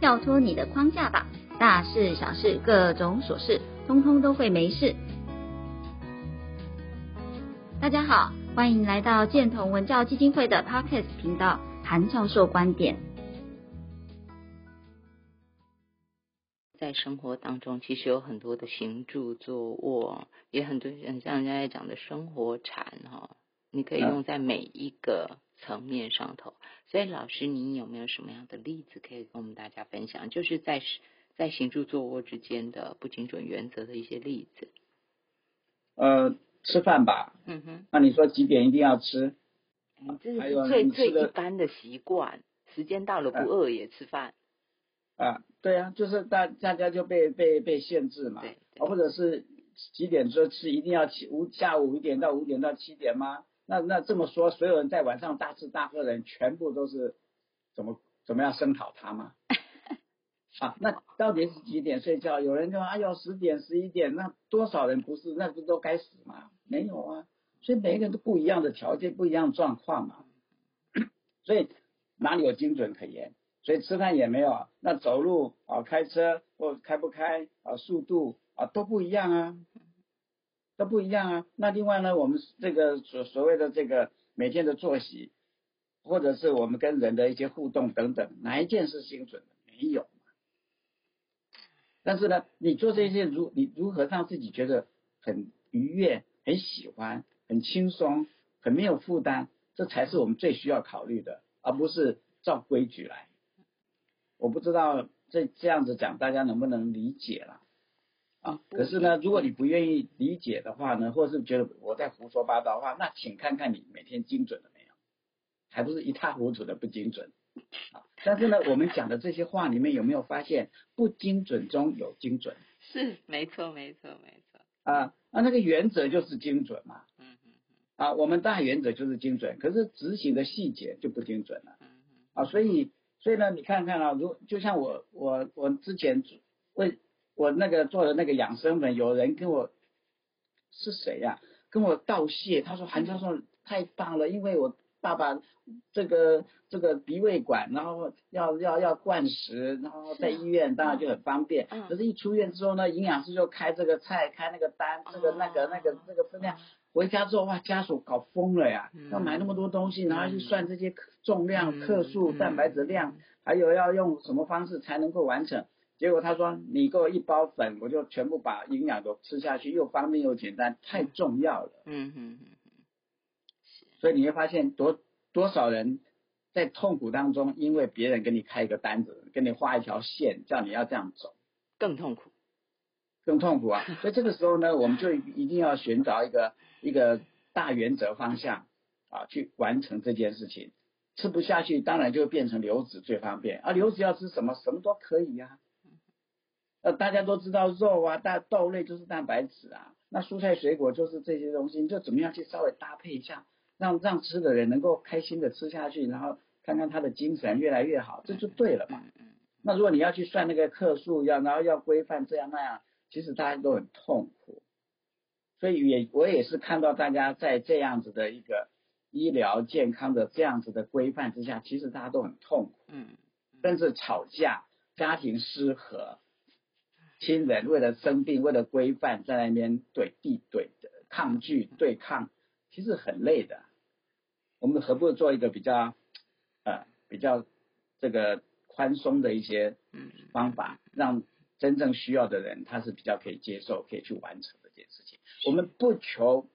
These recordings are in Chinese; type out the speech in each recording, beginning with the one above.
跳脱你的框架吧，大事小事各种琐事，通通都会没事。大家好，欢迎来到建同文教基金会的 Podcast 频道，韩教授观点。在生活当中，其实有很多的行住坐卧，也很多人像人家在讲的生活禅哈，你可以用在每一个层面上头。所以老师，你有没有什么样的例子可以跟我们大家分享？就是在在行住坐卧之间的不精准原则的一些例子。呃，吃饭吧。嗯哼。那你说几点一定要吃？嗯，这是最最一般的习惯。时间到了不饿也吃饭。啊，对啊，就是大大家就被被被限制嘛，对，对，或者是几点说吃一定要起五下午五点到五点到七点吗？那那这么说，所有人在晚上大吃大喝的人，全部都是怎么怎么样声讨他吗？啊，那到底是几点睡觉？有人就说哎呦十点十一点，那多少人不是？那不都该死吗？没有啊，所以每个人都不一样的条件，不一样状况嘛，所以哪里有精准可言？所以吃饭也没有，那走路啊、开车或开不开啊、速度啊都不一样啊，都不一样啊。那另外呢，我们这个所所谓的这个每天的作息，或者是我们跟人的一些互动等等，哪一件是精准的？没有。但是呢，你做这些如你如何让自己觉得很愉悦、很喜欢、很轻松、很没有负担，这才是我们最需要考虑的，而不是照规矩来。我不知道这这样子讲大家能不能理解了啊？可是呢，如果你不愿意理解的话呢，或者是觉得我在胡说八道的话，那请看看你每天精准了没有，还不是一塌糊涂的不精准啊？但是呢，我们讲的这些话里面有没有发现不精准中有精准？是，没错，没错，没错啊。那那个原则就是精准嘛。嗯嗯嗯。啊，我们大原则就是精准，可是执行的细节就不精准了。嗯嗯。啊，所以。所以呢，你看看啊，如就像我我我之前为我那个做的那个养生粉，有人跟我是谁呀、啊？跟我道谢，他说韩教授太棒了，因为我爸爸这个这个鼻胃管，然后要要要灌食，然后在医院当然就很方便。可是，一出院之后呢，营养师就开这个菜，开那个单，这个那个那个这个分量。回家之后哇，家属搞疯了呀！要买那么多东西，然后去算这些重量、克数、蛋白质量，还有要用什么方式才能够完成。结果他说：“你给我一包粉，我就全部把营养都吃下去，又方便又简单，太重要了。”嗯嗯嗯。所以你会发现多多少人在痛苦当中，因为别人给你开一个单子，给你画一条线，叫你要这样走，更痛苦。更痛苦啊！所以这个时候呢，我们就一定要寻找一个一个大原则方向啊，去完成这件事情。吃不下去，当然就变成流质最方便啊。流质要吃什么？什么都可以呀。呃，大家都知道肉啊、大豆类就是蛋白质啊，那蔬菜水果就是这些东西，你就怎么样去稍微搭配一下，让让吃的人能够开心的吃下去，然后看看他的精神越来越好，这就对了嘛。那如果你要去算那个克数，要然后要规范这样那样。其实大家都很痛苦，所以也我也是看到大家在这样子的一个医疗健康的这样子的规范之下，其实大家都很痛苦，嗯，甚至吵架、家庭失和、亲人为了生病、为了规范在那边怼地怼的抗拒对抗，其实很累的。我们何不做一个比较呃比较这个宽松的一些方法，让。真正需要的人，他是比较可以接受、可以去完成这件事情。我们不求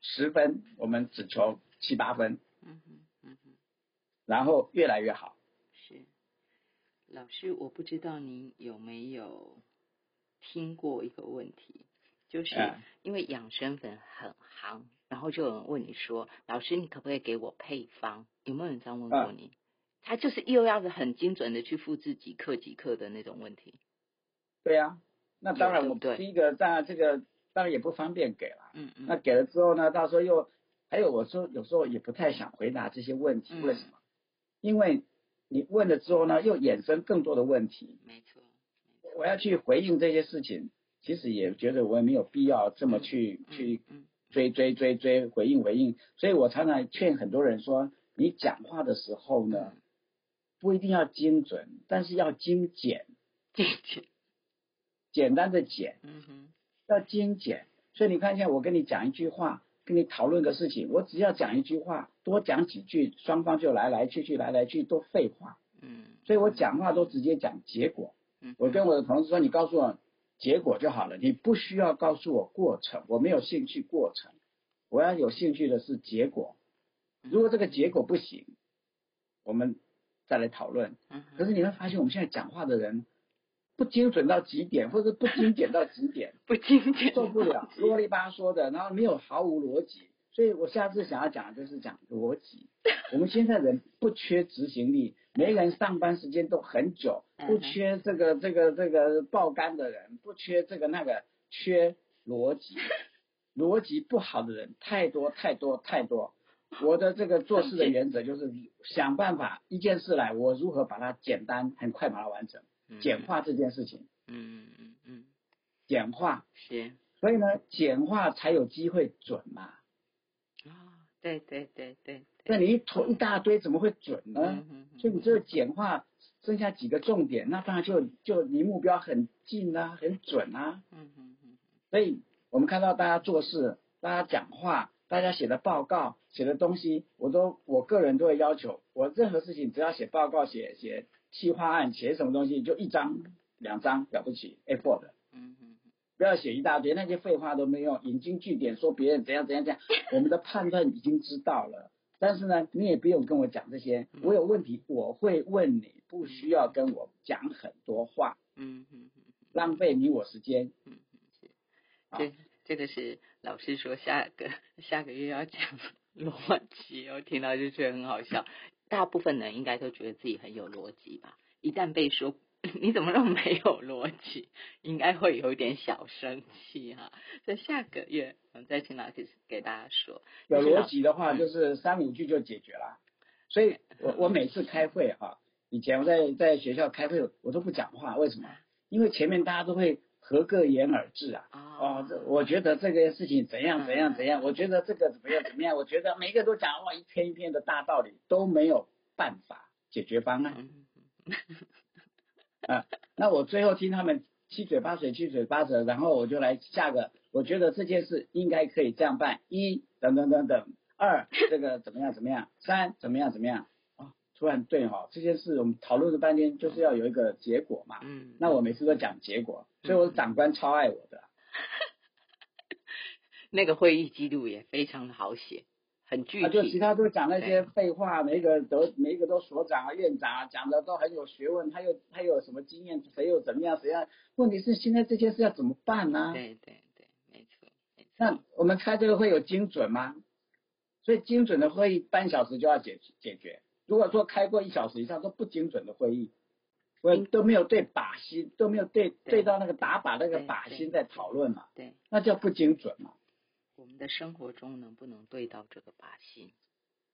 十分，我们只求七八分。嗯哼，嗯哼，然后越来越好。是，老师，我不知道您有没有听过一个问题，就是因为养生粉很夯，然后就有人问你说：“老师，你可不可以给我配方？”有没有人这样问过你？他就是又要是很精准的去复制几克几克的那种问题。对呀、啊，那当然，我第一个当然这个当然也不方便给了。嗯嗯。那给了之后呢，到时候又还有我说有时候也不太想回答这些问题，为什么？因为你问了之后呢，又衍生更多的问题。没错。我要去回应这些事情，其实也觉得我也没有必要这么去去追追追追回应回应，所以我常常劝很多人说，你讲话的时候呢，不一定要精准，但是要精简，精简，简单的简，嗯哼，要精简。所以你看一下，我跟你讲一句话，跟你讨论个事情，我只要讲一句话，多讲几句，双方就来来去去，来来去都废话。嗯，所以我讲话都直接讲结果。嗯，我跟我的同事说，你告诉我结果就好了，你不需要告诉我过程，我没有兴趣过程，我要有兴趣的是结果。如果这个结果不行，我们再来讨论。可是你会发现，我们现在讲话的人不精准到极点，或者不精简到极点，不精简受不了，啰里吧嗦的，然后没有毫无逻辑。所以我下次想要讲的就是讲逻辑。我们现在人不缺执行力，每个人上班时间都很久，不缺这个这个这个爆肝的人，不缺这个那个，缺逻辑。逻辑不好的人太多太多太多。我的这个做事的原则就是想办法一件事来，我如何把它简单很快把它完成，简化这件事情。嗯嗯嗯，简化是。所以呢，简化才有机会准嘛。啊，对对对对。那你一坨一大堆，怎么会准呢？所以你这个简化，剩下几个重点，那当然就就离目标很近啊，很准啊。嗯嗯嗯。所以我们看到大家做事，大家讲话。大家写的报告、写的东西，我都我个人都会要求，我任何事情只要写报告、写写企划案、写什么东西，就一张、两张了不起，A4 的，嗯嗯，不要写一大堆，那些废话都没用，引经据典说别人怎样怎样怎样，我们的判断已经知道了，但是呢，你也不用跟我讲这些，我有问题我会问你，不需要跟我讲很多话，嗯嗯嗯，浪费你我时间，嗯嗯是，这这个是。老师说下个下个月要讲逻辑，我听到就觉得很好笑。大部分人应该都觉得自己很有逻辑吧？一旦被说 你怎么那么没有逻辑，应该会有一点小生气哈。所以下个月我们再请老师给大家说，有逻辑的话，就是三五句就解决了。所以 我我每次开会哈，以前我在在学校开会，我都不讲话，为什么？因为前面大家都会。合个言而至啊！哦，这我觉得这个事情怎样怎样怎样，我觉得这个怎么样怎么样，我觉得每个都讲哇一篇一篇的大道理，都没有办法解决方案。啊，那我最后听他们七嘴八舌七嘴八舌，然后我就来下个，我觉得这件事应该可以这样办：一等等等等，二这个怎么样怎么样，三怎么样怎么样。突然对哈，这件事我们讨论了半天，就是要有一个结果嘛。嗯。那我每次都讲结果，所以我的长官超爱我的。那个会议记录也非常的好写，很具体。就其他都讲那些废话，每一个都每一个都所长啊、院长啊，讲的都很有学问。他又他又有什么经验？谁又怎么样？谁样？问题是现在这件事要怎么办呢？对对对，没错没错。那我们开这个会有精准吗？所以精准的会议半小时就要解解决。如果说开过一小时以上都不精准的会议，我都没有对靶心，都没有对对到那个打靶那个靶心在讨论嘛，对，那叫不精准嘛。我们的生活中能不能对到这个靶心？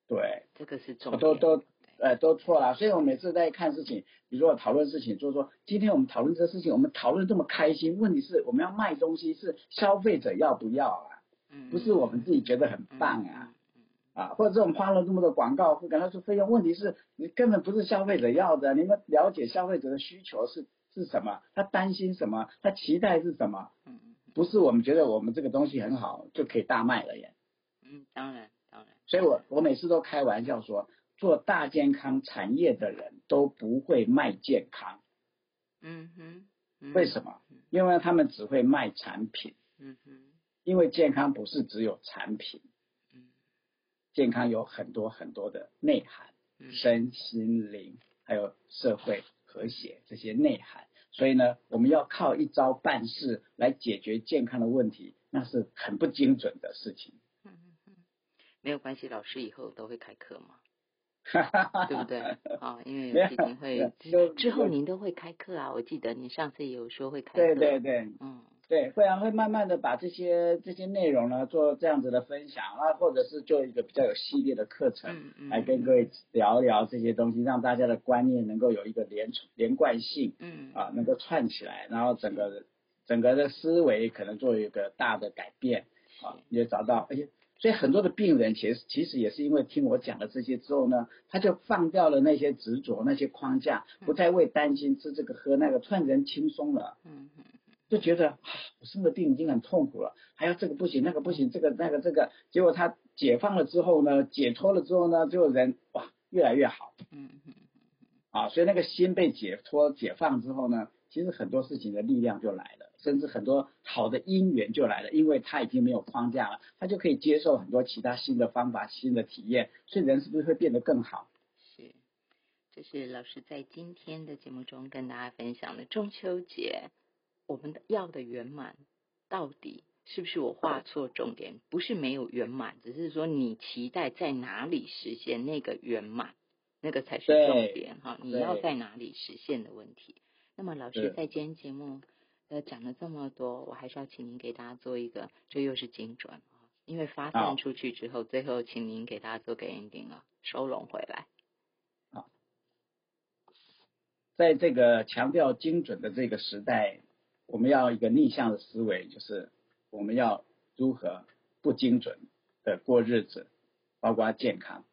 对，这个是重点。都都呃都错了，所以我每次在看事情，比如说讨论事情，就是说今天我们讨论这个事情，我们讨论这么开心，问题是我们要卖东西，是消费者要不要啊？嗯，不是我们自己觉得很棒啊。啊，或者是我们花了那么多广告费，跟他说费用，问题是你根本不是消费者要的，你们了解消费者的需求是是什么？他担心什么？他期待是什么？嗯，不是我们觉得我们这个东西很好就可以大卖了耶。嗯，当然当然。所以我我每次都开玩笑说，做大健康产业的人都不会卖健康。嗯哼。为什么？因为他们只会卖产品。嗯哼。因为健康不是只有产品。嗯健康有很多很多的内涵，身心灵还有社会和谐这些内涵，所以呢，我们要靠一招半式来解决健康的问题，那是很不精准的事情。嗯嗯嗯，没有关系，老师以后都会开课嘛，对不对？啊，因为有基金会之后您都会开课啊，我记得您上次也有说会开课。对对对，嗯。对，会啊，会慢慢的把这些这些内容呢做这样子的分享那，或者是做一个比较有系列的课程，嗯嗯，来跟各位聊聊这些东西，让大家的观念能够有一个连连贯性，嗯啊，能够串起来，然后整个整个的思维可能做一个大的改变，啊，也找到，而且，所以很多的病人其实其实也是因为听我讲了这些之后呢，他就放掉了那些执着、那些框架，不再为担心吃这个喝那个，突然人轻松了。嗯嗯。就觉得啊，我生的病已经很痛苦了，还要这个不行，那个不行，这个那个这个，结果他解放了之后呢，解脱了之后呢，就人哇越来越好。嗯嗯。啊，所以那个心被解脱、解放之后呢，其实很多事情的力量就来了，甚至很多好的因缘就来了，因为他已经没有框架了，他就可以接受很多其他新的方法、新的体验，所以人是不是会变得更好？是，这是老师在今天的节目中跟大家分享的中秋节。我们的要的圆满，到底是不是我画错重点？不是没有圆满，只是说你期待在哪里实现那个圆满，那个才是重点哈。你要在哪里实现的问题。那么老师在今天节目呃讲了这么多，我还是要请您给大家做一个，这又是精准啊，因为发散出去之后，最后请您给大家做个 ending 了，收拢回来。好，在这个强调精准的这个时代。我们要一个逆向的思维，就是我们要如何不精准的过日子，包括健康，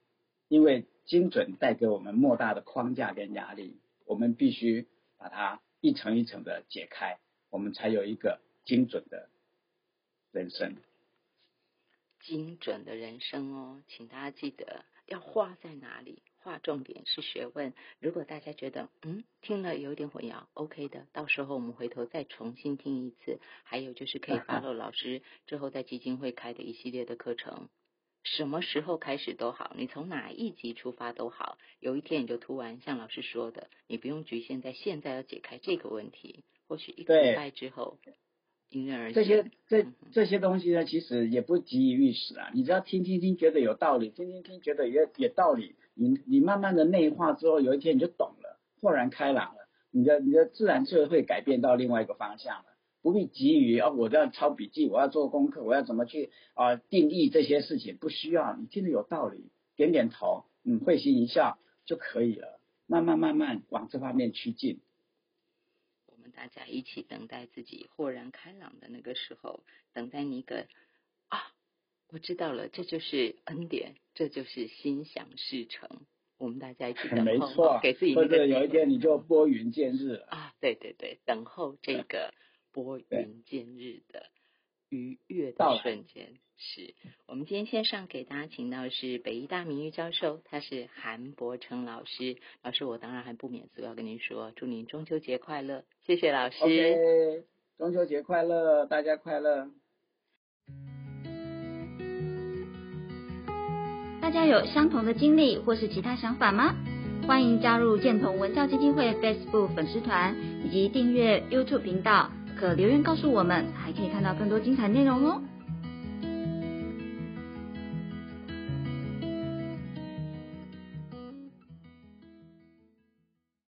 因为精准带给我们莫大的框架跟压力，我们必须把它一层一层的解开，我们才有一个精准的人生。精准的人生哦，请大家记得要画在哪里。划重点是学问。如果大家觉得嗯听了有点混淆，OK 的，到时候我们回头再重新听一次。还有就是可以 follow 老师之后在基金会开的一系列的课程，什么时候开始都好，你从哪一集出发都好。有一天你就突然像老师说的，你不用局限在现在要解开这个问题，或许一个礼拜之后。这些这这些东西呢，其实也不急于一时啊。你只要听听听，觉得有道理，听听听，觉得也有道理。你你慢慢的内化之后，有一天你就懂了，豁然开朗了。你的你的自然就会改变到另外一个方向了。不必急于哦，我要抄笔记，我要做功课，我要怎么去啊、定义这些事情？不需要，你听得有道理，点点头，嗯，会心一笑就可以了。慢慢慢慢往这方面趋近。大家一起等待自己豁然开朗的那个时候，等待你一个，我知道了，这就是恩典，这就是心想事成。我们大家一起 等候，没错，给自己。或者有一天你就拨云见日啊！对对对，等候这个拨云见日的愉悦的瞬间。是我们今天线上给大家请到的是北医大名誉教授，他是韩伯成老师。老师，我当然还不免俗要跟您说，祝您中秋节快乐，谢谢老师。Okay, 中秋节快乐，大家快乐。家有相同的经历或是其他想法吗？欢迎加入建同文教基金会 Facebook 粉丝团以及订阅 YouTube 频道，可留言告诉我们，还可以看到更多精彩内容哦。